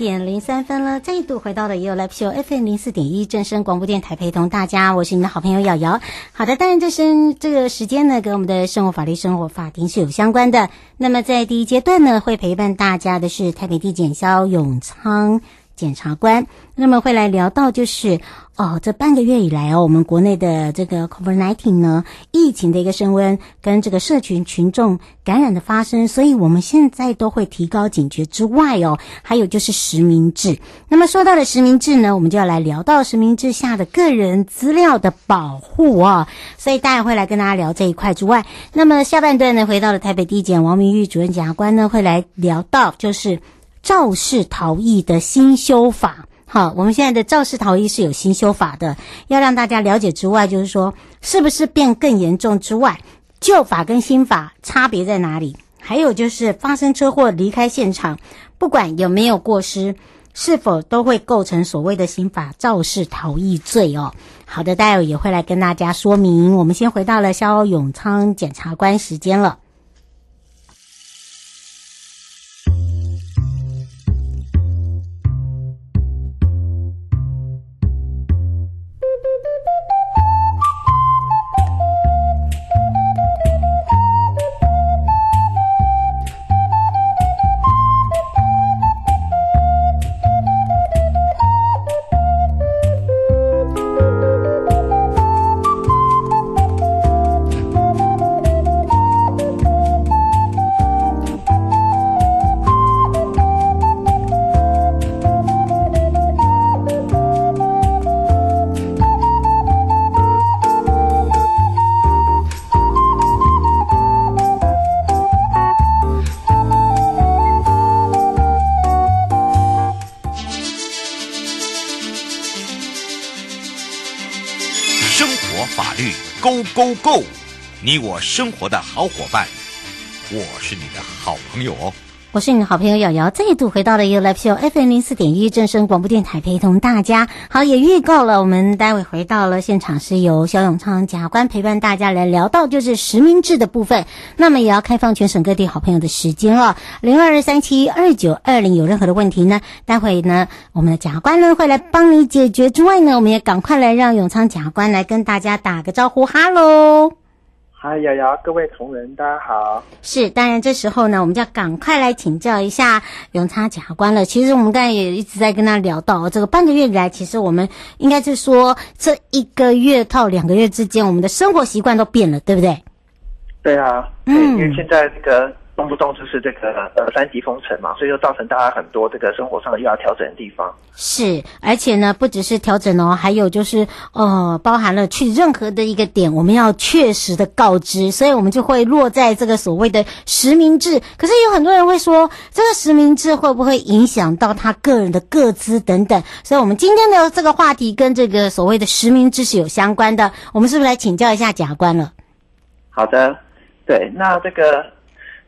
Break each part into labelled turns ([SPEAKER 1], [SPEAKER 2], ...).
[SPEAKER 1] 点零三分了，再度回到了 You Live Show FM 零四点一正声广播电台，陪同大家，我是你的好朋友瑶瑶。好的，当然这是这个时间呢，跟我们的生活法律、生活法庭是有相关的。那么在第一阶段呢，会陪伴大家的是太平地检萧永昌检察官，那么会来聊到就是。哦，这半个月以来哦，我们国内的这个 COVID-19 呢，疫情的一个升温，跟这个社群群众感染的发生，所以我们现在都会提高警觉之外哦，还有就是实名制。那么说到了实名制呢，我们就要来聊到实名制下的个人资料的保护、哦，所以大家会来跟大家聊这一块之外，那么下半段呢，回到了台北地检王明玉主任检察官呢，会来聊到就是肇事逃逸的新修法。好，我们现在的肇事逃逸是有新修法的，要让大家了解之外，就是说是不是变更严重之外，旧法跟新法差别在哪里？还有就是发生车祸离开现场，不管有没有过失，是否都会构成所谓的新法肇事逃逸罪哦。好的，待会也会来跟大家说明。我们先回到了肖永昌检察官时间了。
[SPEAKER 2] Go Go，你我生活的好伙伴，我是你的好朋友哦。
[SPEAKER 1] 我是你的好朋友瑶瑶，再度回到了 You Live Show FM 零四点一正声广播电台，陪同大家。好，也预告了，我们待会回到了现场，是由肖永昌检察官陪伴大家来聊到就是实名制的部分。那么也要开放全省各地好朋友的时间哦，零二三七二九二零，有任何的问题呢，待会呢，我们的检察官呢会来帮你解决。之外呢，我们也赶快来让永昌检察官来跟大家打个招呼，哈喽。
[SPEAKER 3] 嗨，瑶瑶，各位同仁，大家好。
[SPEAKER 1] 是，当然这时候呢，我们就要赶快来请教一下永昌检察官了。其实我们刚才也一直在跟他聊到，这个半个月以来，其实我们应该是说，这一个月到两个月之间，我们的生活习惯都变了，对不对？
[SPEAKER 3] 对啊，嗯，因为现在这个。动不动就是这个呃三级封城嘛，所以就造成大家很多这个生活上的又要调整的地方。
[SPEAKER 1] 是，而且呢，不只是调整哦，还有就是呃，包含了去任何的一个点，我们要确实的告知，所以我们就会落在这个所谓的实名制。可是有很多人会说，这个实名制会不会影响到他个人的个资等等？所以我们今天的这个话题跟这个所谓的实名制是有相关的。我们是不是来请教一下贾官了？
[SPEAKER 3] 好的，对，那这个。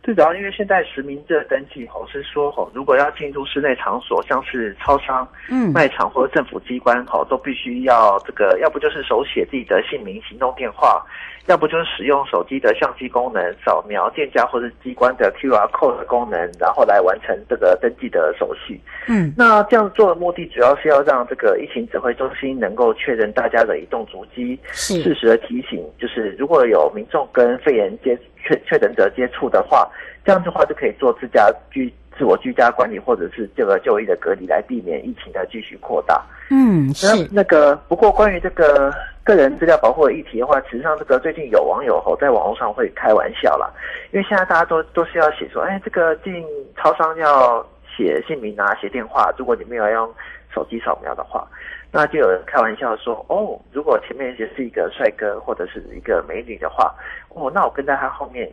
[SPEAKER 3] 最主要因为现在实名制的登记吼是说吼，如果要进入室内场所，像是超商、嗯卖场或者政府机关吼，都必须要这个，要不就是手写自己的姓名、行动电话。要不就是使用手机的相机功能扫描店家或者机关的 QR code 的功能，然后来完成这个登记的手续。嗯，那这样做的目的主要是要让这个疫情指挥中心能够确认大家的移动足迹，适时的提醒，就是如果有民众跟肺炎接确确诊者接触的话，这样的话就可以做自家居。自我居家管理或者是这个就医的隔离，来避免疫情的继续扩大。
[SPEAKER 1] 嗯，是
[SPEAKER 3] 那，那个。不过关于这个个人资料保护的议题的话，实际上这个最近有网友吼在网络上会开玩笑啦，因为现在大家都都是要写说，哎，这个进超商要写姓名啊，写电话。如果你没有用手机扫描的话，那就有人开玩笑说，哦，如果前面是一个帅哥或者是一个美女的话，哦，那我跟在他后面。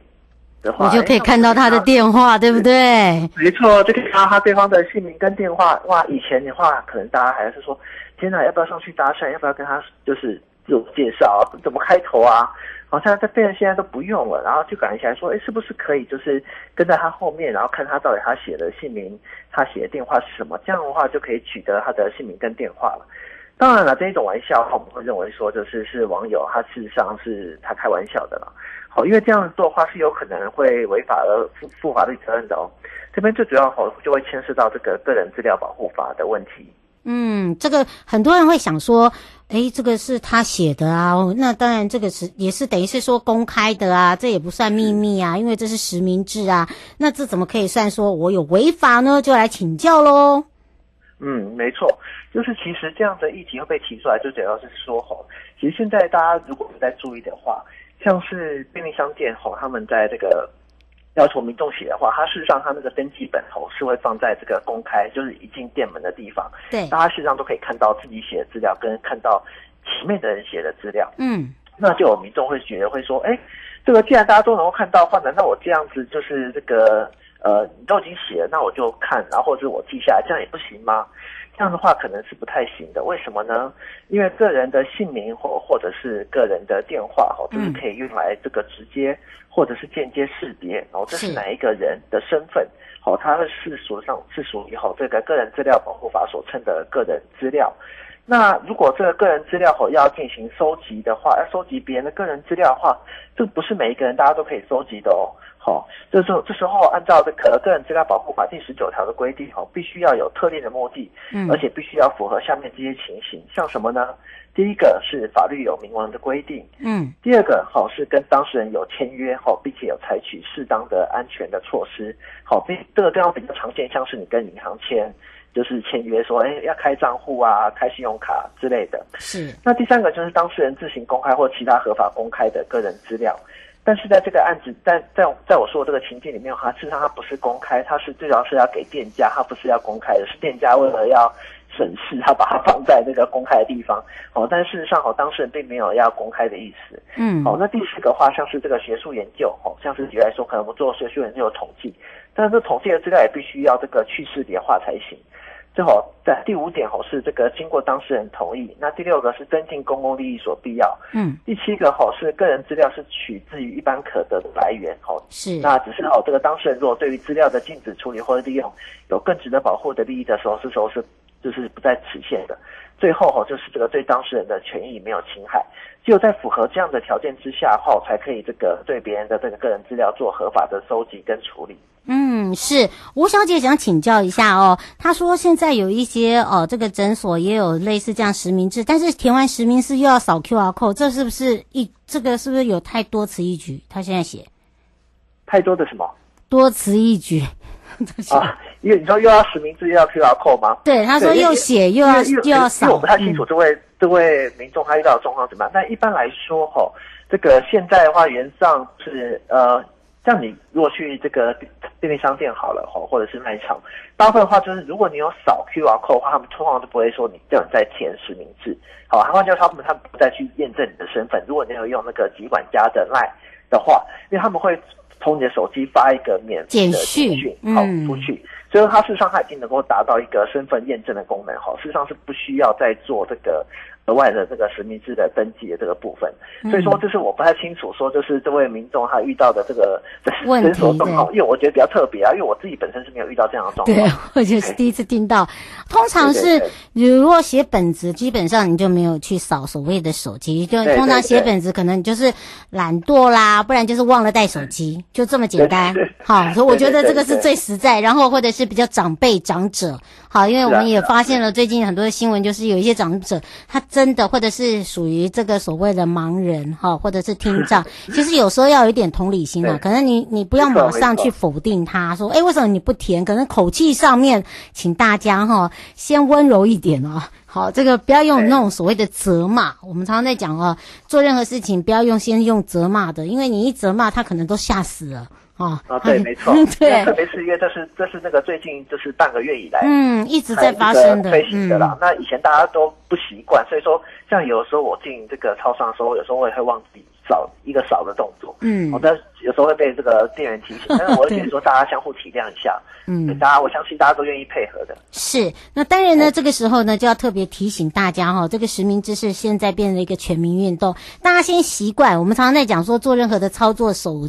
[SPEAKER 1] 你就可以看到他的电话，对不对？
[SPEAKER 3] 没错，就可以看到他对方的姓名跟电话。哇，以前的话，可能大家还是说，天哪，要不要上去搭讪？要不要跟他就是自我介绍？怎么开头啊？好像在变成现在都不用了，然后就感觉起来说，哎，是不是可以就是跟在他后面，然后看他到底他写的姓名，他写的电话是什么？这样的话就可以取得他的姓名跟电话了。当然了，这一种玩笑，我们会认为说，就是是网友他事实上是他开玩笑的了。好，因为这样做的话是有可能会违法而负负法律责任的哦。这边最主要好就会牵涉到这个个人资料保护法的问题。
[SPEAKER 1] 嗯，这个很多人会想说，诶，这个是他写的啊，那当然这个是也是等于是说公开的啊，这也不算秘密啊，因为这是实名制啊。那这怎么可以算说我有违法呢？就来请教喽。
[SPEAKER 3] 嗯，没错，就是其实这样的议题会被提出来，就主要是说吼，其实现在大家如果不再注意的话。像是便利商店吼，他们在这个要求民众写的话，他事实上他那个登记本头是会放在这个公开，就是一进店门的地方，对，大家事实上都可以看到自己写的资料跟看到前面的人写的资料，嗯，那就有民众会觉得会说，哎，这个既然大家都能够看到的话，难道我这样子就是这个呃，你都已经写了，那我就看，然后或者是我记下来，这样也不行吗？这样的话可能是不太行的，为什么呢？因为个人的姓名或或者是个人的电话哈，都是可以用来这个直接或者是间接识别，然后这是哪一个人的身份，好，它是属上是属于哈这个个人资料保护法所称的个人资料。那如果这个个人资料哈要进行收集的话，要收集别人的个人资料的话，这不是每一个人大家都可以收集的哦。好，这时候这时候按照这个个人资料保护法第十九条的规定，哦，必须要有特定的目的，嗯，而且必须要符合下面这些情形，像什么呢？第一个是法律有明文的规定，嗯，第二个好是跟当事人有签约，好，并且有采取适当的安全的措施，好，并这个地方比较常见，像是你跟银行签，就是签约说，哎，要开账户啊，开信用卡之类的，是。那第三个就是当事人自行公开或其他合法公开的个人资料。但是在这个案子，在在在我说的这个情境里面，哈，事实上它不是公开，它是最主要是要给店家，它不是要公开的，是店家为了要省事，他把它放在那个公开的地方，哦，但事实上，哦，当事人并没有要公开的意思，嗯，好，那第四个话，像是这个学术研究，哦，像是举例来说，可能我们做学术研究有统计，但是这统计的资料也必须要这个去识别化才行。最后，在第五点吼是这个经过当事人同意，那第六个是增进公共利益所必要，嗯，第七个吼是个人资料是取自于一般可得的来源，吼。是，那只是吼这个当事人如果对于资料的禁止处理或者利用有更值得保护的利益的时候，是时候是就是不在此限的。最后哈就是这个对当事人的权益没有侵害，只有在符合这样的条件之下后，才可以这个对别人的这个个人资料做合法的收集跟处理。
[SPEAKER 1] 嗯，是吴小姐想请教一下哦。她说现在有一些哦，这个诊所也有类似这样实名制，但是填完实名制又要扫 QR code，这是不是一这个是不是有太多此一举？她现在写
[SPEAKER 3] 太多的什么？
[SPEAKER 1] 多此一举
[SPEAKER 3] 啊？因为你说又要实名制又要 QR code 吗？
[SPEAKER 1] 对，他说又写又要又要扫，
[SPEAKER 3] 我不太清楚这位、嗯、这位民众他遇到的状况怎么样。但一般来说，哈、哦，这个现在的话，原上是呃。像你如果去这个便利商店好了吼，或者是卖场，大部分的话就是，如果你有扫 QR code 的话，他们通常都不会说你这样在填实名制。好，换句话说，他们他们不再去验证你的身份。如果你有用那个集管家的 LINE 的话，因为他们会从你的手机发一个免费的简讯，好出去，所以说它事实上它已经能够达到一个身份验证的功能。好，事实上是不需要再做这个额外的这个实名制的登记的这个部分。所以说，这是我不太清楚说，就是这位民众他遇到的这个诊所状况，因为我觉得比较特别啊，因为我自己本身是没有遇到这样的状况。
[SPEAKER 1] 对，我就是第一次听到。通常是你如果写本子，基本上你就没有去扫所谓的手机，就通常写本子可能你就是懒惰啦，不然就是忘了带手机，就这么简单。好，所以我觉得这个是最实在。然后或者是比较长辈长者，好，因为我们也发现了最近很多的新闻，就是有一些长者他真的或者是属于这个所谓的盲人哈，或者是听 障，其实有时候要有一点同理心啊，可能你你不要马上去否定他说，哎，为什么你不填？可能口气上面，请大家哈先温柔一点啊。好，这个不要用那种所谓的责骂。我们常常在讲啊，做任何事情不要用先用责骂的，因为你一责骂他，可能都吓死了。哦啊，
[SPEAKER 3] 对，没错，对，特别是因为这是这是那个最近就是半个月以来，
[SPEAKER 1] 嗯，一直在发生的，
[SPEAKER 3] 飞行的啦。那以前大家都不习惯，所以说像有时候我进这个超商的时候，有时候我也会忘记扫一个少的动作，嗯，我但有时候会被这个店员提醒，但是我会觉得说大家相互体谅一下，嗯，大家我相信大家都愿意配合的。
[SPEAKER 1] 是，那当然呢，这个时候呢就要特别提醒大家哈，这个实名制是现在变成一个全民运动，大家先习惯。我们常常在讲说做任何的操作手，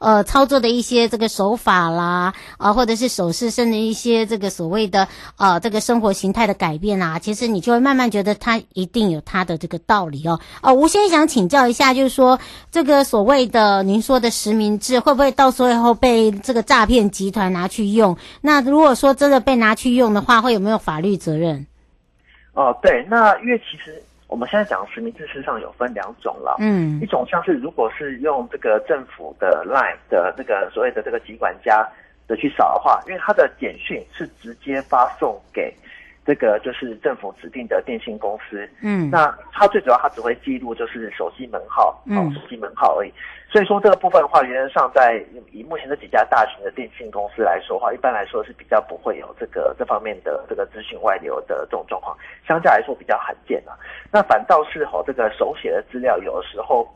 [SPEAKER 1] 呃，操作的。一些这个手法啦，啊，或者是手势，甚至一些这个所谓的啊，这个生活形态的改变啊，其实你就会慢慢觉得它一定有它的这个道理哦。啊，吴先生想请教一下，就是说这个所谓的您说的实名制，会不会到时候被这个诈骗集团拿去用？那如果说真的被拿去用的话，会有没有法律责任？
[SPEAKER 3] 哦，对，那因为其实。我们现在讲实名制，事实上有分两种了。嗯，一种像是如果是用这个政府的 Line 的这个所谓的这个集管家的去扫的话，因为它的简讯是直接发送给这个就是政府指定的电信公司。嗯，那它最主要它只会记录就是手机门号，嗯，手机门号而已。所以说这个部分的话，原则上在以目前这几家大型的电信公司来说的话，一般来说是比较不会有这个这方面的这个资讯外流的这种状况，相较来说比较罕见啊。那反倒是吼这个手写的资料，有的时候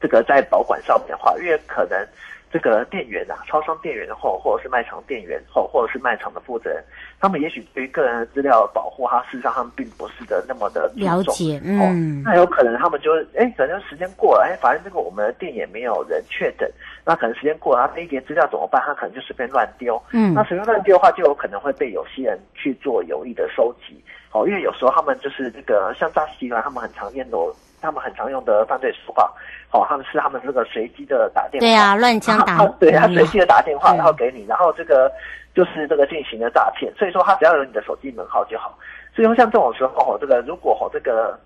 [SPEAKER 3] 这个在保管上面的话，因为可能。这个店员啊，超商店员或或者是卖场店员或或者是卖场的负责人，他们也许对于个人的资料的保护，他事实上他们并不是的那么的
[SPEAKER 1] 了解，嗯、哦，
[SPEAKER 3] 那有可能他们就哎，可能时间过了，哎，反正这个我们的店也没有人确诊，那可能时间过了，他那一叠资料怎么办？他可能就随便乱丢，嗯，那随便乱丢的话，就有可能会被有些人去做有意的收集，哦，因为有时候他们就是这个像诈欺集团，他们很常见的，他们很常用的犯罪手法。好、哦，他们是他们这个随机的打电话，对
[SPEAKER 1] 啊，乱枪打，
[SPEAKER 3] 对他随机的打电话，然后给你，然后这个就是这个进行的诈骗。所以说，他只要有你的手机门号就好。所以说，像这种时候，哈，这个如果哈这个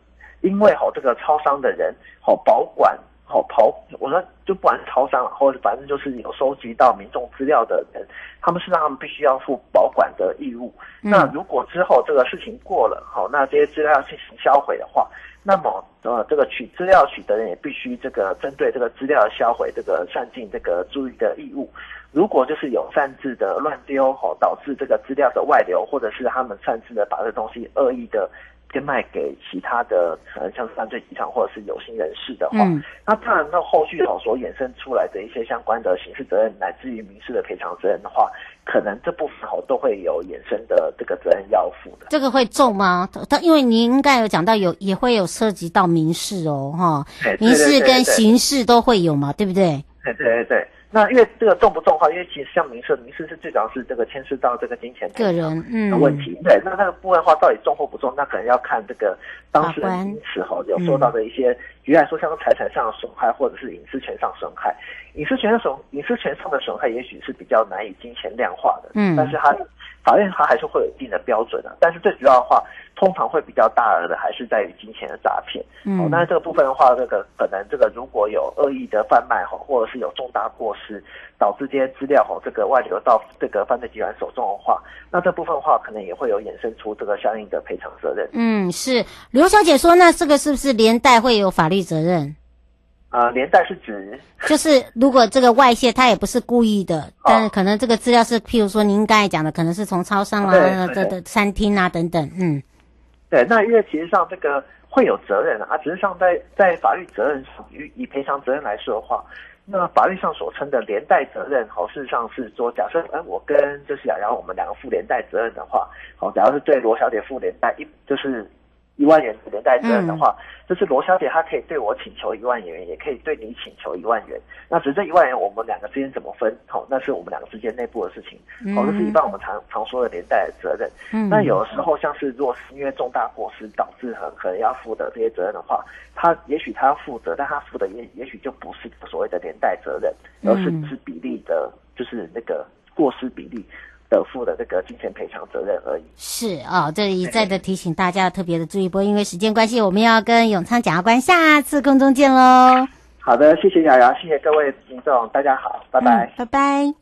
[SPEAKER 3] 因为哈这个超商的人，好保管，好跑，我说就不管是超商，或者反正就是有收集到民众资料的人，他们是让他们必须要负保管的义务。嗯、那如果之后这个事情过了，好，那这些资料要进行销毁的话。那么，呃，这个取资料取得人也必须这个针对这个资料销毁，这个善尽这个注意的义务。如果就是有擅自的乱丢，吼，导致这个资料的外流，或者是他们擅自的把这东西恶意的变卖给其他的，呃，像是犯罪集团或者是有心人士的话，嗯、那当然，那后续吼所衍生出来的一些相关的刑事责任，乃至于民事的赔偿责任的话。可能这部分哦都会有衍生的这个责任要负的，
[SPEAKER 1] 这个会重吗？他因为您应该有讲到有也会有涉及到民事哦，哈，民事跟刑事都会有嘛，对不对？
[SPEAKER 3] 对对对对。那因为这个重不重的话，因为其实像民事，民事是最主要是这个牵涉到这个金钱个人嗯的问题。对，那那个部分的话到底重或不重，那可能要看这个当事人因此哈有受到的一些，举例来说像财产上的损害或者是隐私权上损害。隐私权的损，隐私权上的损害也许是比较难以金钱量化的，嗯，但是它法院它还是会有一定的标准的，啊。但是最主要的话，通常会比较大额的还是在于金钱的诈骗。嗯，哦，但是这个部分的话，这个可能这个如果有恶意的贩卖哈，或者是有重大过失导致这些资料哈这个外流到这个犯罪集团手中的话，那这部分的话可能也会有衍生出这个相应的赔偿责任。
[SPEAKER 1] 嗯，是刘小姐说，那这个是不是连带会有法律责任？
[SPEAKER 3] 啊、呃，连带是指，
[SPEAKER 1] 就是如果这个外泄，他也不是故意的，哦、但是可能这个资料是，譬如说您刚才讲的，可能是从超商啊、这的餐厅啊等等，嗯，
[SPEAKER 3] 对，那因为其实上这个会有责任啊，只是上在在法律责任上，以以赔偿责任来说的话，那法律上所称的连带责任，好，事实上是说，假设哎，我跟就是瑶瑶我们两个负连带责任的话，好，假如是对罗小姐负连带一就是。一万元的连带责任的话，嗯、就是罗小姐她可以对我请求一万元，也可以对你请求一万元。那只是这一万元我们两个之间怎么分？好，那是我们两个之间内部的事情。好，这是一般我们常常说的连带的责任。嗯，那有的时候像是如果是因为重大过失导致很可能要负的这些责任的话，他也许他要负责，但他负的也也许就不是所谓的连带责任，而是是比例的，就是那个过失比例。得付的这个金钱赔偿责任而已。
[SPEAKER 1] 是哦，这一再的提醒大家要特别的注意。不过因为时间关系，我们要跟永昌检察官下次空中见喽。
[SPEAKER 3] 好的，谢谢瑶瑶，谢谢各位听众，大家好，拜拜，
[SPEAKER 1] 嗯、拜拜。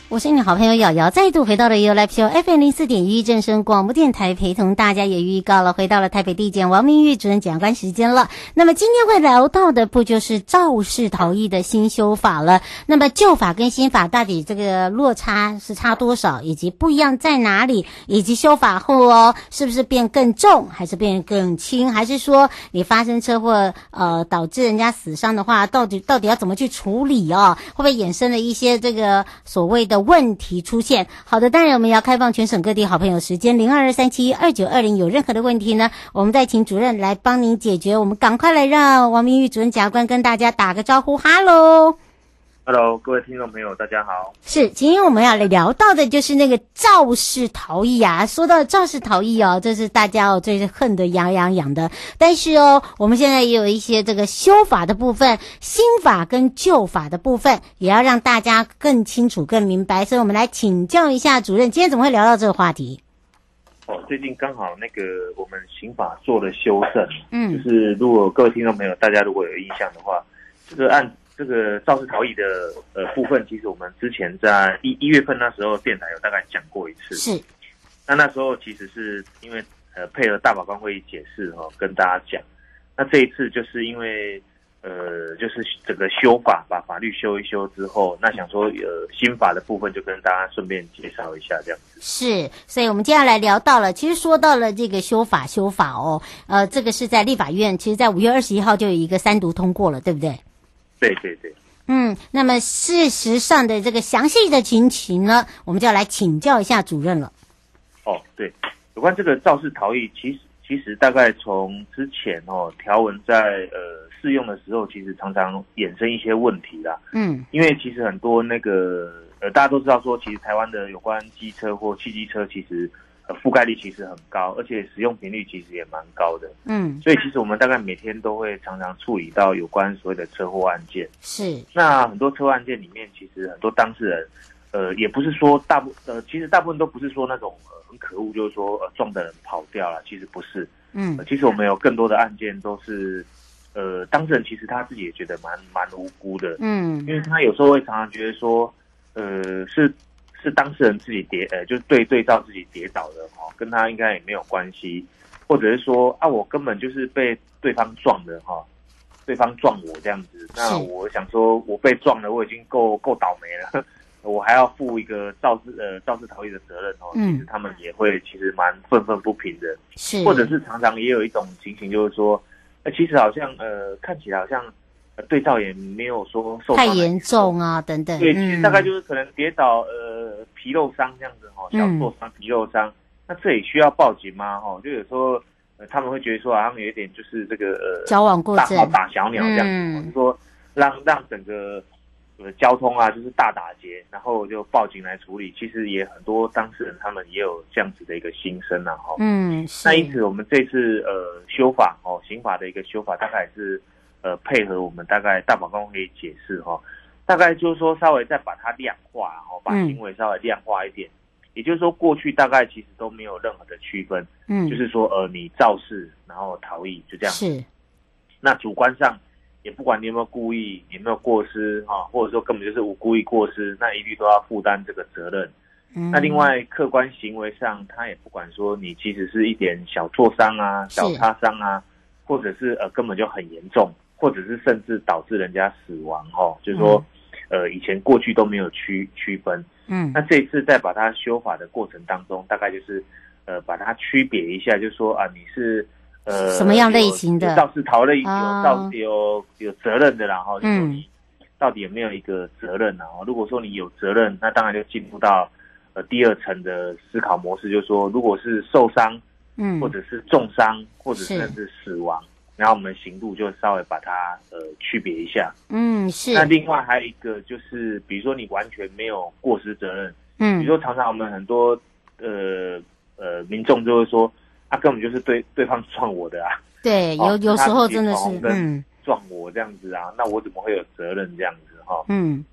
[SPEAKER 1] 我是你好朋友瑶瑶，再度回到了 You Live Show FM 零四点一正声广播电台，陪同大家也预告了回到了台北地检王明玉主任检察官时间了。那么今天会聊到的不就是肇事逃逸的新修法了？那么旧法跟新法到底这个落差是差多少，以及不一样在哪里？以及修法后哦，是不是变更重，还是变更轻？还是说你发生车祸呃导致人家死伤的话，到底到底要怎么去处理哦？会不会衍生了一些这个所谓的？问题出现，好的，当然我们要开放全省各地好朋友时间零二二三七二九二零，有任何的问题呢，我们再请主任来帮您解决。我们赶快来让王明玉主任甲官跟大家打个招呼，哈喽。
[SPEAKER 4] Hello，各位听众朋友，大家好。
[SPEAKER 1] 是，今天我们要来聊到的就是那个肇事逃逸啊。说到肇事逃逸哦，这是大家哦最恨得痒痒痒的。但是哦，我们现在也有一些这个修法的部分，新法跟旧法的部分，也要让大家更清楚、更明白。所以我们来请教一下主任，今天怎么会聊到这个话题？
[SPEAKER 4] 哦，最近刚好那个我们刑法做了修正，嗯，就是如果各位听众朋友大家如果有印象的话，这个案。这个肇事逃逸的呃部分，其实我们之前在一一月份那时候电台有大概讲过一次。
[SPEAKER 1] 是，
[SPEAKER 4] 那那时候其实是因为呃配合大法官会议解释、哦，跟大家讲。那这一次就是因为呃就是整个修法，把法律修一修之后，那想说呃新法的部分就跟大家顺便介绍一下这样子。
[SPEAKER 1] 是，所以我们接下来聊到了，其实说到了这个修法修法哦，呃这个是在立法院，其实在五月二十一号就有一个三读通过了，对不对？
[SPEAKER 4] 对对对，
[SPEAKER 1] 嗯，那么事实上的这个详细的情形呢，我们就要来请教一下主任了。
[SPEAKER 4] 哦，对，有关这个肇事逃逸，其实其实大概从之前哦条文在呃适用的时候，其实常常衍生一些问题啦。嗯，因为其实很多那个呃大家都知道说，其实台湾的有关机车或汽机车，其实。覆盖率其实很高，而且使用频率其实也蛮高的。嗯，所以其实我们大概每天都会常常处理到有关所谓的车祸案件。
[SPEAKER 1] 是，
[SPEAKER 4] 那很多车祸案件里面，其实很多当事人，呃，也不是说大部呃，其实大部分都不是说那种、呃、很可恶，就是说呃撞的人跑掉了，其实不是。嗯、呃，其实我们有更多的案件都是，呃，当事人其实他自己也觉得蛮蛮无辜的。嗯，因为他有时候会常常觉得说，呃，是。是当事人自己跌，呃，就是对对照自己跌倒的哈，跟他应该也没有关系，或者是说啊，我根本就是被对方撞的哈，对方撞我这样子，那我想说我被撞了，我已经够够倒霉了，我还要负一个肇事呃肇事逃逸的责任哦，其实他们也会其实蛮愤愤不平的，是，或者是常常也有一种情形就是说，那其实好像呃看起来好像。对照也没有说受伤太
[SPEAKER 1] 严重啊，等等。
[SPEAKER 4] 对，其实大概就是可能跌倒，呃，皮肉伤这样子哈，小挫伤、皮肉伤。那这也需要报警吗？哈，就有时候呃，他们会觉得说，他们有一点就是这个呃，
[SPEAKER 1] 交往过正，
[SPEAKER 4] 大号打小鸟这样子，就是说让让整个呃交通啊，就是大打劫，然后就报警来处理。其实也很多当事人他们也有这样子的一个心声啊，哈。嗯，那因此我们这次呃修法哦，刑法的一个修法，大概是。呃，配合我们大概大法官可以解释哈，大概就是说稍微再把它量化哈，把行为稍微量化一点。也就是说，过去大概其实都没有任何的区分，嗯，就是说，呃，你肇事然后逃逸就这样子。是。那主观上也不管你有没有故意，有没有过失啊，或者说根本就是无故意过失，那一律都要负担这个责任。嗯。那另外客观行为上，他也不管说你其实是一点小挫伤啊、小擦伤啊，或者是呃根本就很严重，或者是甚至导致人家死亡哦，就是说。呃，以前过去都没有区区分，嗯，那这一次在把它修法的过程当中，大概就是，呃，把它区别一下，就是说啊，你是呃
[SPEAKER 1] 什么样类型的
[SPEAKER 4] 肇事逃逸有到底有有责任的，然后就说你到底有没有一个责任呢？如果说你有责任，那当然就进入到呃第二层的思考模式，就是说，如果是受伤，嗯，或者是重伤，或者甚至死亡。然后我们刑度就稍微把它呃区别一下，嗯是。那另外还有一个就是，比如说你完全没有过失责任，嗯，比如说常常我们很多呃呃民众就会说，他、啊、根本就是对对方撞我的啊，
[SPEAKER 1] 对，有有时候真的是嗯
[SPEAKER 4] 撞我这样子啊，嗯、那我怎么会有责任这样子哈？嗯，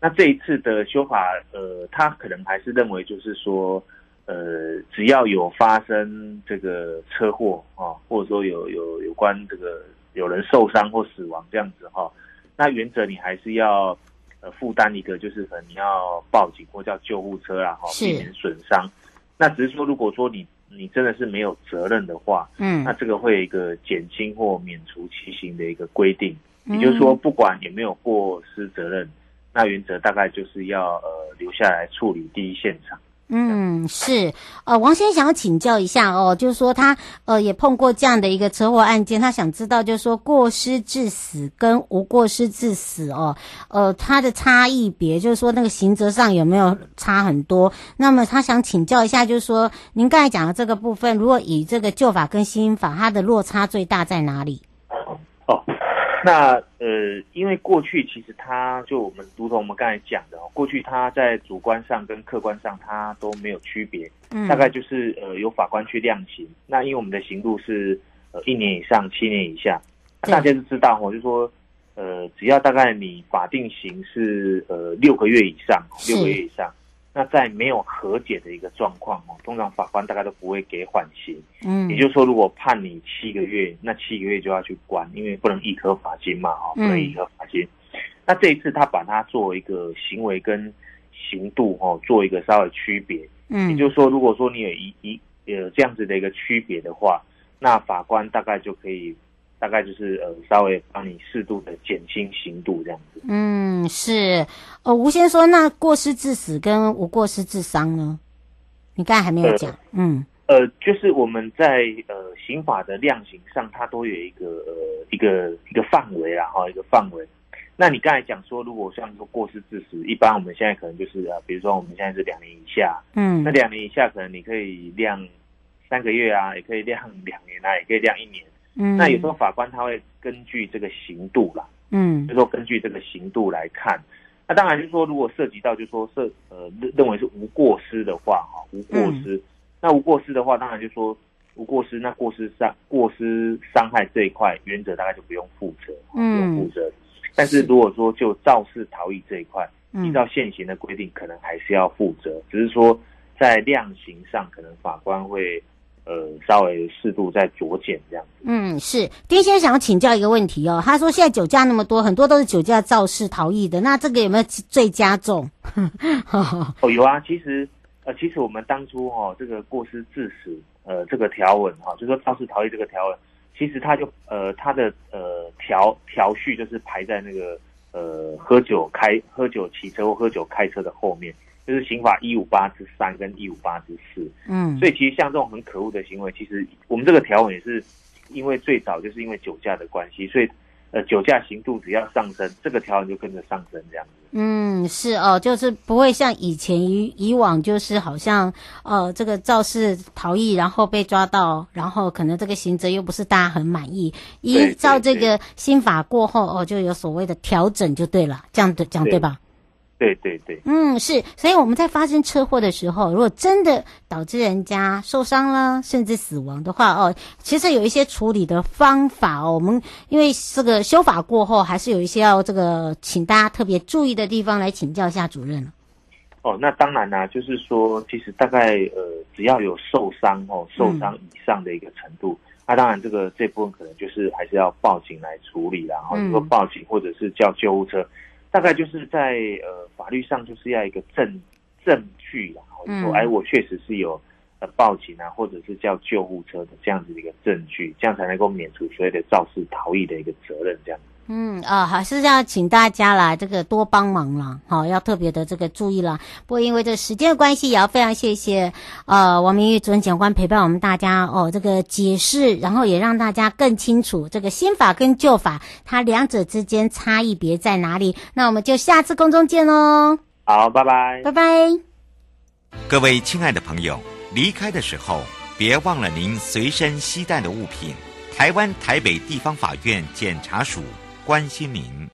[SPEAKER 4] 那这一次的修法，呃，他可能还是认为就是说。呃，只要有发生这个车祸啊，或者说有有有关这个有人受伤或死亡这样子哈，那原则你还是要呃负担一个，就是可能你要报警或叫救护车啦哈，避免损伤。那只是说，如果说你你真的是没有责任的话，嗯，那这个会有一个减轻或免除其刑的一个规定，也就是说，不管有没有过失责任，那原则大概就是要呃留下来处理第一现场。
[SPEAKER 1] 嗯，是，呃，王先生想要请教一下哦，就是说他呃也碰过这样的一个车祸案件，他想知道就是说过失致死跟无过失致死哦，呃，它的差异别就是说那个刑责上有没有差很多？那么他想请教一下，就是说您刚才讲的这个部分，如果以这个旧法跟新法，它的落差最大在哪里？
[SPEAKER 4] 哦。那呃，因为过去其实他就我们如同我们刚才讲的，过去他在主观上跟客观上他都没有区别，嗯，大概就是呃由法官去量刑。那因为我们的刑度是呃一年以上七年以下，大家都知道哦，就说呃只要大概你法定刑是呃六个月以上，六个月以上。那在没有和解的一个状况哦，通常法官大概都不会给缓刑。嗯，也就是说，如果判你七个月，那七个月就要去关，因为不能一颗罚金嘛，哦，不能一颗罚金。嗯。那这一次他把它作为一个行为跟刑度哦，做一个稍微区别。嗯，也就是说，如果说你有一一呃这样子的一个区别的话，那法官大概就可以。大概就是呃，稍微帮你适度的减轻刑度这样子。
[SPEAKER 1] 嗯，是。呃，吴先生说，那过失致死跟无过失致伤呢？你刚才还没有讲。呃、嗯。
[SPEAKER 4] 呃，就是我们在呃刑法的量刑上，它都有一个呃一个一个范围啦，哈，一个范围。那你刚才讲说，如果像说过失致死，一般我们现在可能就是啊，比如说我们现在是两年以下，嗯，那两年以下可能你可以量三个月啊，也可以量两年啊，也可以量一年。嗯，那有时候法官他会根据这个刑度啦，嗯，就说根据这个刑度来看，那当然就是说，如果涉及到就是说涉呃认为是无过失的话，哈，无过失，嗯，那无过失的话，当然就是说无过失，那过失伤过失伤害这一块，原则大概就不用负责，嗯，不用负责。但是如果说就肇事逃逸这一块，依照现行的规定，可能还是要负责，只是说在量刑上，可能法官会。呃，稍微适度再酌减这样子。
[SPEAKER 1] 嗯，是丁先生想要请教一个问题哦。他说现在酒驾那么多，很多都是酒驾肇事逃逸的，那这个有没有最加重？
[SPEAKER 4] 哦，有啊。其实呃，其实我们当初哦，这个过失致死呃这个条文哈，就说肇事逃逸这个条文，其实它就呃它的呃条条序就是排在那个呃喝酒开喝酒骑车或喝酒开车的后面。就是刑法一五八之三跟一五八之四，嗯，所以其实像这种很可恶的行为，其实我们这个条文也是因为最早就是因为酒驾的关系，所以呃酒驾刑度只要上升，这个条文就跟着上升这样子。
[SPEAKER 1] 嗯，是哦，就是不会像以前以以往，就是好像呃这个肇事逃逸，然后被抓到，然后可能这个刑责又不是大家很满意，依照这个新法过后哦，就有所谓的调整就对了，这样的这样对吧？
[SPEAKER 4] 对对对，
[SPEAKER 1] 嗯，是，所以我们在发生车祸的时候，如果真的导致人家受伤了，甚至死亡的话，哦，其实有一些处理的方法哦。我们因为这个修法过后，还是有一些要这个请大家特别注意的地方，来请教一下主任。
[SPEAKER 4] 哦，那当然啦、啊，就是说，其实大概呃，只要有受伤哦，受伤以上的一个程度，那、当然这个这部分可能就是还是要报警来处理，然后如果报警或者是叫救护车，大概就是在呃法律上就是要一个证证据，然后说哎，我确实是有呃报警啊，或者是叫救护车的这样子的一个证据，这样才能够免除所谓的肇事逃逸的一个责任，这样。
[SPEAKER 1] 嗯啊，还是要请大家来这个多帮忙了，好，要特别的这个注意了。不过因为这时间的关系，也要非常谢谢呃王明玉主任检官陪伴我们大家哦，这个解释，然后也让大家更清楚这个新法跟旧法它两者之间差异别在哪里。那我们就下次空中见喽。
[SPEAKER 4] 好，拜拜，
[SPEAKER 1] 拜拜。
[SPEAKER 2] 各位亲爱的朋友，离开的时候别忘了您随身携带的物品。台湾台北地方法院检察署。关心您。